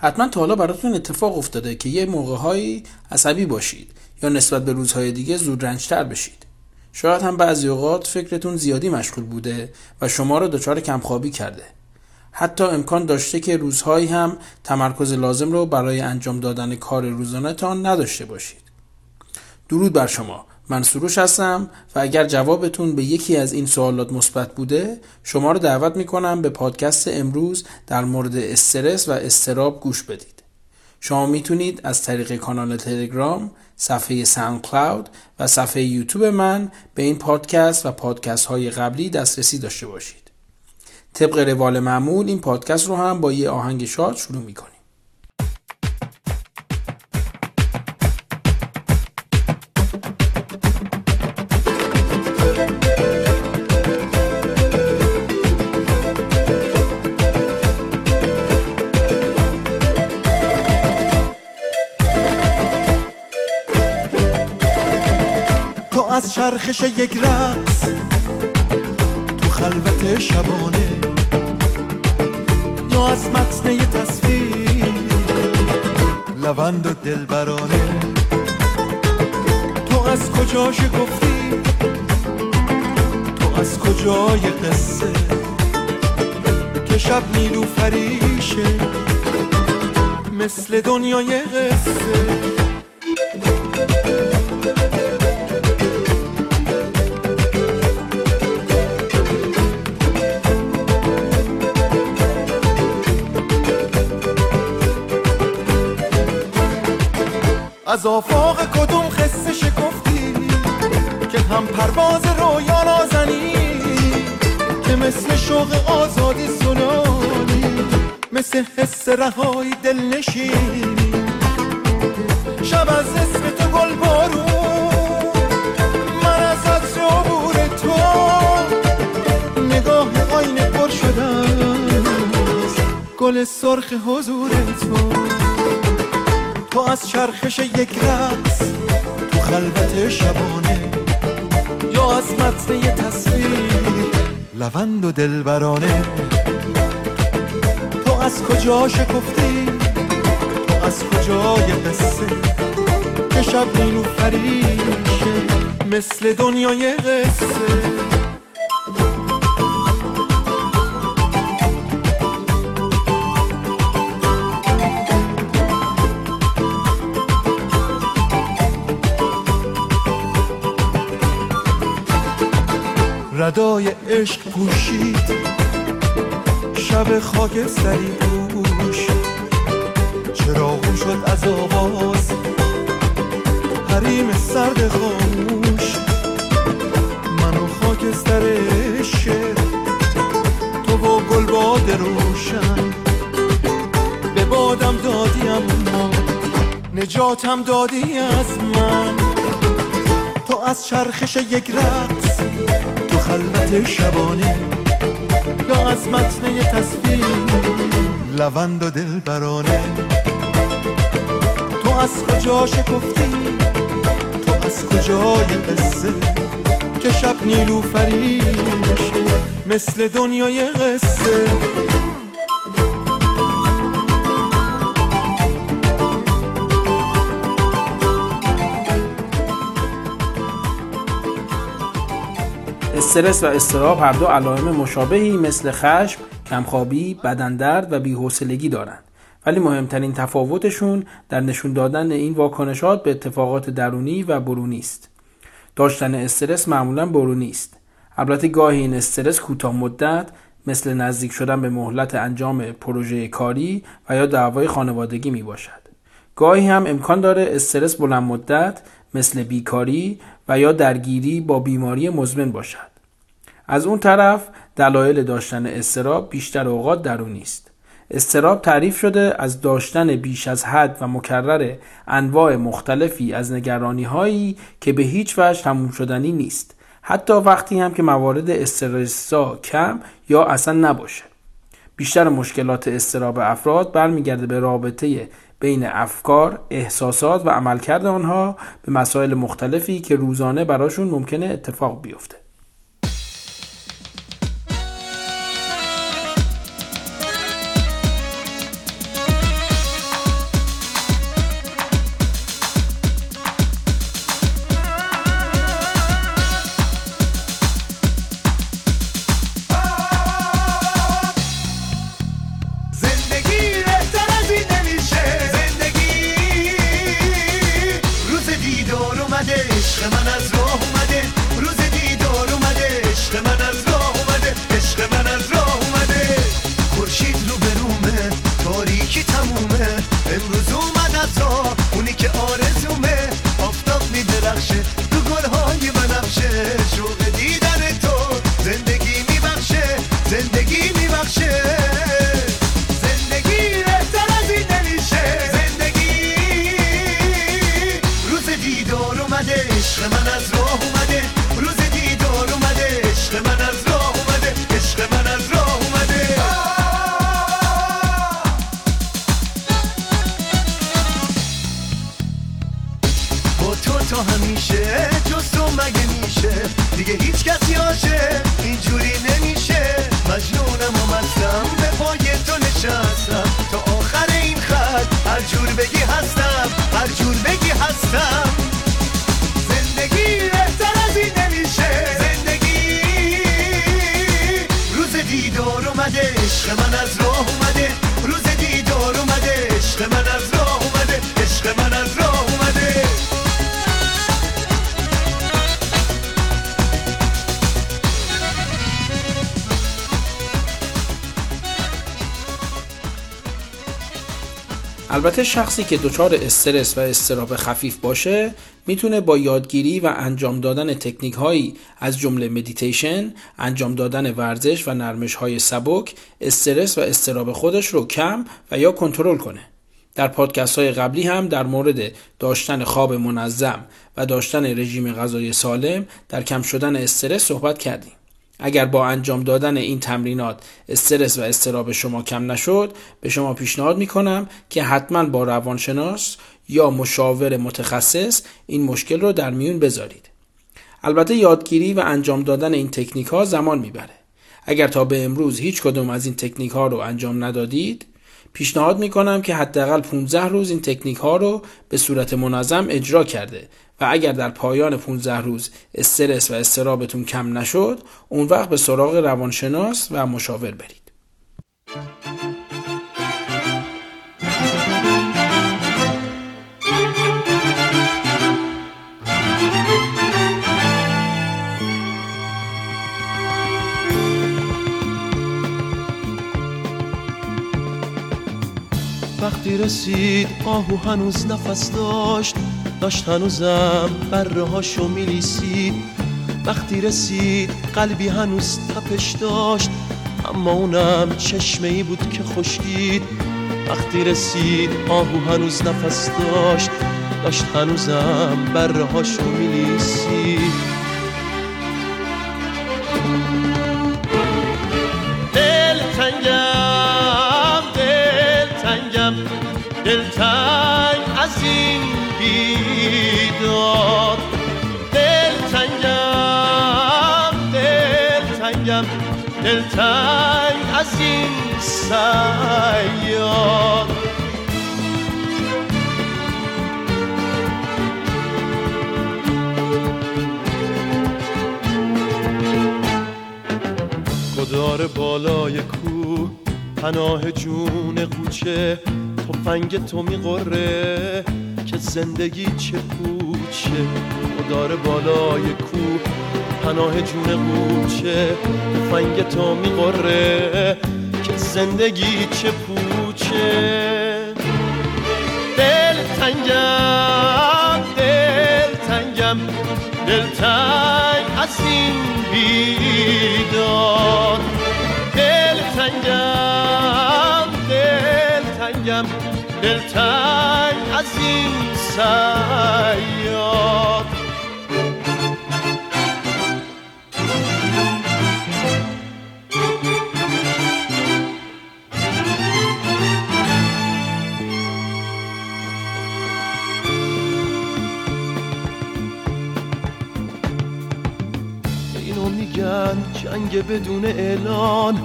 حتما تا حالا براتون اتفاق افتاده که یه موقعهایی عصبی باشید یا نسبت به روزهای دیگه زود رنجتر بشید. شاید هم بعضی اوقات فکرتون زیادی مشغول بوده و شما رو دچار کمخوابی کرده. حتی امکان داشته که روزهایی هم تمرکز لازم رو برای انجام دادن کار روزانه تان نداشته باشید. درود بر شما. من سروش هستم و اگر جوابتون به یکی از این سوالات مثبت بوده شما رو دعوت می‌کنم به پادکست امروز در مورد استرس و استراب گوش بدید شما می‌تونید از طریق کانال تلگرام، صفحه ساوند کلاود و صفحه یوتیوب من به این پادکست و پادکست های قبلی دسترسی داشته باشید. طبق روال معمول این پادکست رو هم با یه آهنگ شاد شروع می‌کنیم. چرخش یک رقص تو خلوت شبانه. یا از متن تصویر لوند و دلبرانه. تو از کجا گفتی تو از کجای قصه؟ که شب نیلو فریشه مثل دنیای قصه. از آفاق کدوم خسته شکفتی که هم پرواز رویا نازنی که مثل شوق آزادی سنانی مثل حس رهایی دل نشینی شب از اسم تو گل بارو من از عطر عبور تو نگاه آینه پر شدم. گل سرخ حضور تو. تو از چرخش یک رقص تو خلوت شبانه یا از متن تصویر لوند و دلبرانه. تو از کجا شکفتی تو از کجای قصه که شب نیلو فریشه مثل دنیای قصه؟ ردای عشق پوشید شب خاکستری پوش. چراغون شد از آواز؟ حریم سرد خاموش. من و خاکستر شعر تو و گلباد روشن. به بادم دادی اما نجاتم دادی از من. تو از چرخش یک رقص خلوت شبانه. یا از متن تصویر لوند و دلبرانه. تو از کجا شکفتی؟ تو از کجای قصه؟ که شب نیلو فریشه مثل دنیای قصه. استرس و استراب هر دو علائم مشابهی مثل خشم، کمخوابی، بدندرد و بیحوصلگی دارند. ولی مهمترین تفاوتشون در نشون دادن این واکنشات به اتفاقات درونی و برونی است. داشتن استرس معمولا برونی است. البته گاهی این استرس کوتاه مدت مثل نزدیک شدن به مهلت انجام پروژه کاری و یا دعوای خانوادگی می باشد. گاهی هم امکان داره استرس بلند مدت مثل بیکاری و یا درگیری با بیماری مزمن باشد. از اون طرف دلایل داشتن استراب بیشتر اوقات درونی است. استراب تعریف شده از داشتن بیش از حد و مکرر انواع مختلفی از نگرانی هایی که به هیچ وجه تموم شدنی نیست. حتی وقتی هم که موارد استرسا کم یا اصلا نباشه. بیشتر مشکلات استراب افراد برمیگرده به رابطه بین افکار، احساسات و عملکرد آنها به مسائل مختلفی که روزانه براشون ممکنه اتفاق بیفته. البته شخصی که دچار استرس و اضطراب خفیف باشه می‌تونه با یادگیری و انجام دادن تکنیک هایی از جمله مدیتیشن، انجام دادن ورزش و نرمش های سبک استرس و اضطراب خودش رو کم و یا کنترل کنه. در پادکست های قبلی هم در مورد داشتن خواب منظم و داشتن رژیم غذایی سالم در کم شدن استرس صحبت کردیم. اگر با انجام دادن این تمرینات استرس و استراب شما کم نشد به شما پیشنهاد می کنم که حتما با روانشناس یا مشاور متخصص این مشکل رو در میون بذارید. البته یادگیری و انجام دادن این تکنیک ها زمان می‌بره. اگر تا به امروز هیچ کدوم از این تکنیک ها رو انجام ندادید پیشنهاد می کنم که حداقل 15 روز این تکنیک ها رو به صورت منظم اجرا کرده و اگر در پایان 15 روز استرس و استرابتون کم نشد اون وقت به سراغ روانشناس و مشاور برید. رسید آهو هنوز نفس داشت داشت هنوزم بره هاشو میلیسید. وقتی رسید قلبی هنوز تپش داشت اما اونم چشمه ای بود که خشکید. وقتی رسید آهو هنوز نفس داشت داشت هنوزم بره هاشو میلیسید. دل تنگ از این بیداد دل تنگم دل تنگم دل تنگ از این سیاد گدار بالای کوه پناه جون قوچه تفنگ تو میقره که زندگی چه پوچه. گدار بالای کوه پناه جون قوچه تفنگ تو میقره که زندگی چه پوچه. دل تنگم دل تنگم. دل تنگ از این بیداد دل تنگم تنگم دل تنگ از این سیاد. اینو میگن جنگ بدون اعلان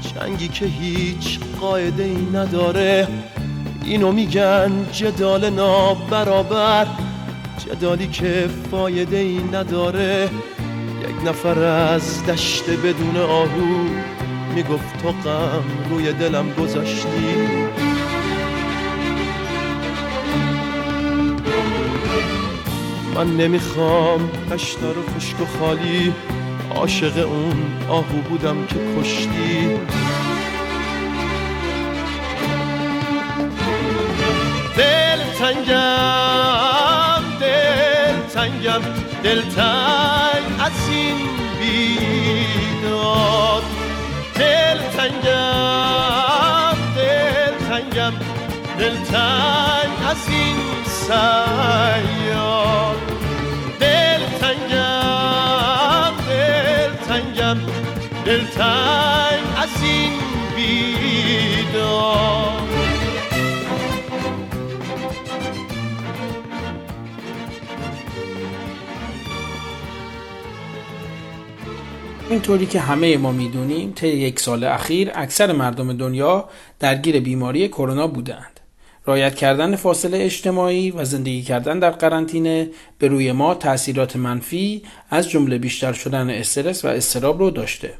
جنگی که هیچ قاعده ای نداره. اینو میگن جدال نابرابر. جدالی که فایده ای نداره. یک نفر از دشت بدون آهو می‌گفت تو غم روی دلم گذاشتی. من نمی‌خوام قشتا رو خشک و خالی. عاشق اون آهو بودم که کشتی. تنگم دل تنگم دل تنگ از این بیداد. دل تنگم دل تنگم دل تنگ از این سیاد. دل تنگم دل تنگم دل تنگ از این اینطوری که همه ما می‌دونیم طی یک سال اخیر اکثر مردم دنیا درگیر بیماری کرونا بودند. رایت کردن فاصله اجتماعی و زندگی کردن در قرنطینه به روی ما تاثیرات منفی از جمله بیشتر شدن استرس و استراب رو داشته.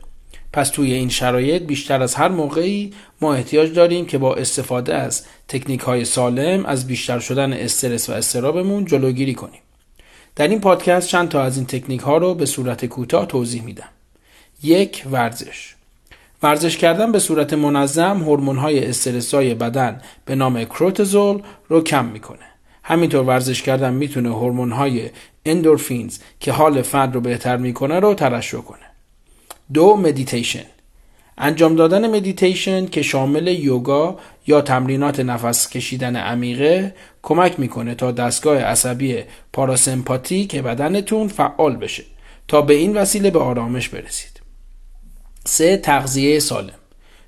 پس توی این شرایط بیشتر از هر موقعی ما احتیاج داریم که با استفاده از تکنیک های سالم از بیشتر شدن استرس و استرابمون جلوگیری کنیم. در این پادکست چند تا از این تکنیک ها رو به صورت کوتاه توضیح میدم. یک ورزش. ورزش کردن به صورت منظم هورمون های استرسای بدن به نام کورتیزول رو کم می‌کنه. همینطور ورزش کردن می‌تونه هورمون های endorphins که حال فرد رو بهتر می‌کنه رو ترشح کنه. دو مدیتیشن. انجام دادن مدیتیشن که شامل یوگا یا تمرینات نفس کشیدن عمیقه کمک می‌کنه تا دستگاه عصبی پاراسمپاتیک بدنتون فعال بشه تا به این وسیله به آرامش برسید. سه تغذیه سالم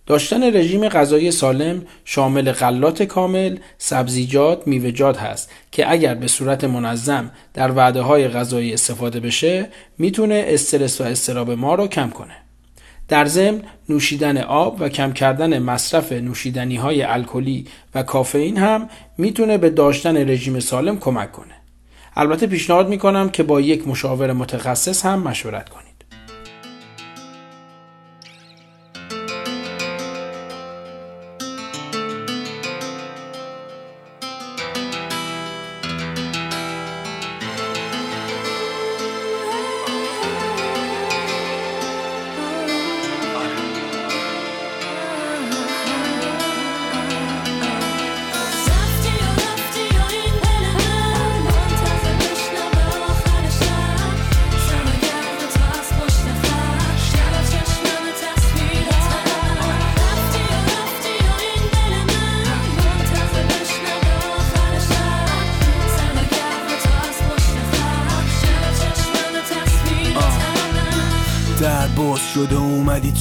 داشتن رژیم غذایی سالم شامل غلات کامل، سبزیجات، میوه‌جات هست که اگر به صورت منظم در وعده های غذایی استفاده بشه می‌تونه استرس و استراب ما رو کم کنه. در ضمن نوشیدن آب و کم کردن مصرف نوشیدنی های الکلی و کافئین هم می‌تونه به داشتن رژیم سالم کمک کنه. البته پیشنهاد می‌کنم که با یک مشاور متخصص هم مشورت کنید.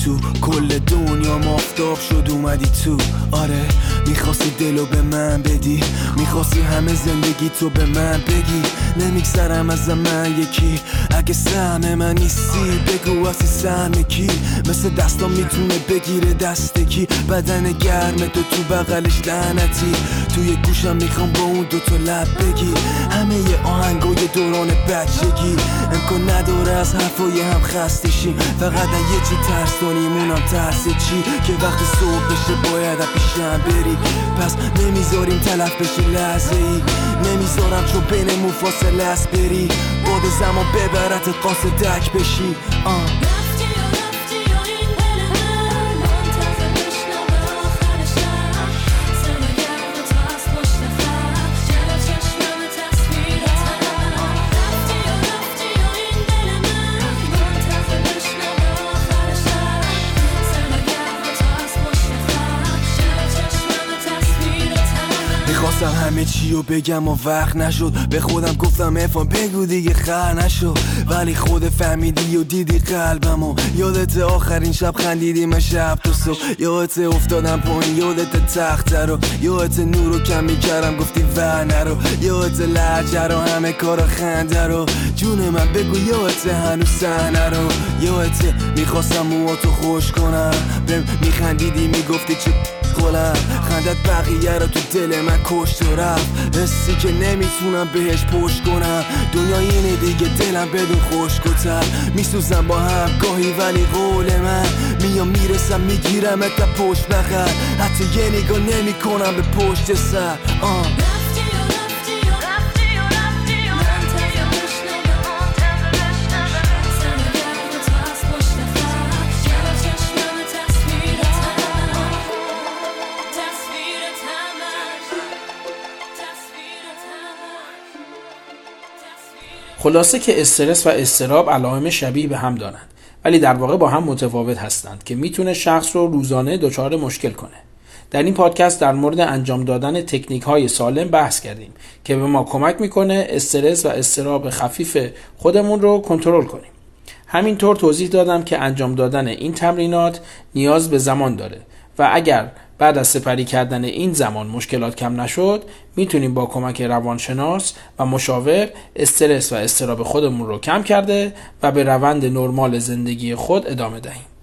تو کل دنیا مافتاب شد اومدی تو. آره می‌خواستی دلو به من بدی. می‌خواستی همه زندگی تو به من بگی. نمیگذرم از من یکی اگه سهم من نیستی بگو اسی سهم کی؟ مثل دستان می‌تونه بگیره دست کی؟ بدن گرم تو تو بغلش لعنتی. توی گوشم می‌خوام با اون دوتا لب بگی. همه ی آهنگای دوران بچگی. امکان نداره از حرفای هم خستشیم فقط یه چی ترس داریم اونم ترس چی؟ که وقتی صبح بشه باید پیشم بری. پس نمی‌ذاریم تلف بشه لحظه ای نمی‌ذارم چون بینمون فاصله است بری. باد زمان ببرت قاصدک بشی. آه. همه چی رو بگم و وقت نشد. به خودم گفتم افان بگو دیگه خر نشد ولی خود فهمیدی و دیدی قلبم و یادت آخرین شب خندیدی من شب تو صبح. یادت افتادم پایین یادت تخت رو. یادت نور رو کم می‌کردم گفتی و نرو. یادت لحجه رو همه کار خنده رو. جون من بگو یادت هنوز سحنه رو یادت می‌خواستم مواتو خوش کنم. بهم میخندیدی می‌گفتی چه خلم خندت بقیه رو تو دل من کشت و رفت. حسی که نمی‌تونم بهش پشت کنم. دنیا اینه دیگه دلم بدون خوش کتر میسوزم با هم گاهی ولی قول من. میام می‌رسم می‌گیرم تا پشت بخر حتی یه نگاه نمی کنم به پشت سر. آه. خلاصه که استرس و استراب علائم شبیه به هم دارند ولی در واقع با هم متفاوت هستند که می‌تونه شخص رو روزانه دچار مشکل کنه. در این پادکست در مورد انجام دادن تکنیک های سالم بحث کردیم که به ما کمک می‌کنه استرس و استراب خفیف خودمون رو کنترل کنیم. همینطور توضیح دادم که انجام دادن این تمرینات نیاز به زمان داره و اگر بعد از سپری کردن این زمان مشکلات کم نشد می‌تونیم با کمک روانشناس و مشاور استرس و استراب خودمون رو کم کرده و به روند نرمال زندگی خود ادامه دهیم.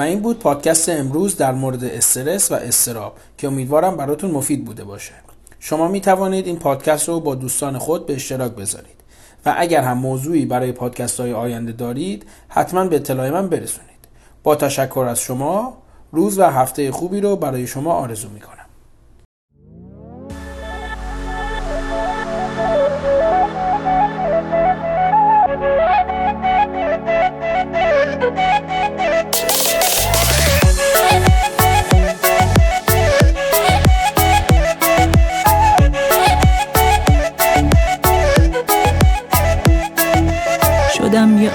و این بود پادکست امروز در مورد استرس و استراب که امیدوارم براتون مفید بوده باشه. شما می توانید این پادکست رو با دوستان خود به اشتراک بذارید. و اگر هم موضوعی برای پادکست های آینده دارید حتما به اطلاع من برسونید. با تشکر از شما روز و هفته خوبی رو برای شما آرزو می کنم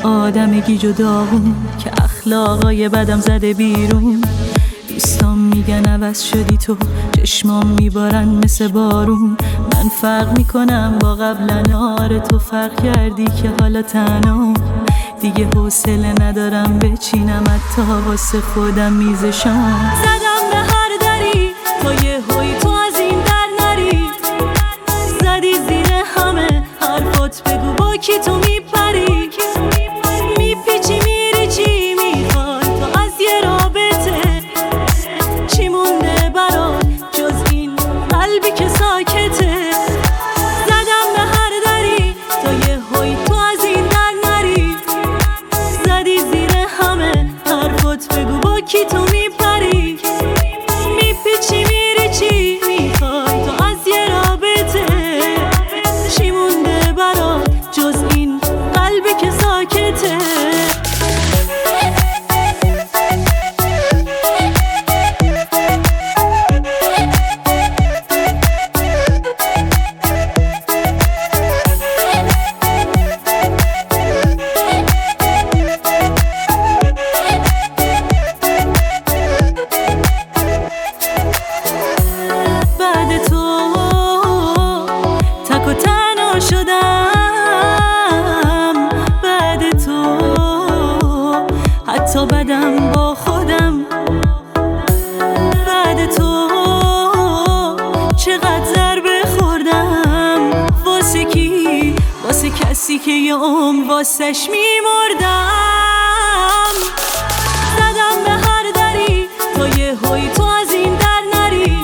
آدم گیج و داغون که اخلاقای بدم زده بیرون. دوستان میگن عوض شدی تو چشمام میبارن مثل بارون. من فرق می‌کنم با قبل آره تو فرق کردی که حالا تنها. دیگه حوصله ندارم بچینم حتی واسه خودم میزشم. زدم به هر دری تا یه همه عمر واسش میمردم. زدم به هر دری تا یه هوی تو از این در نری.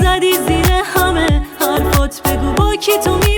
زدی زیر همه حرفات بگو با کی تو می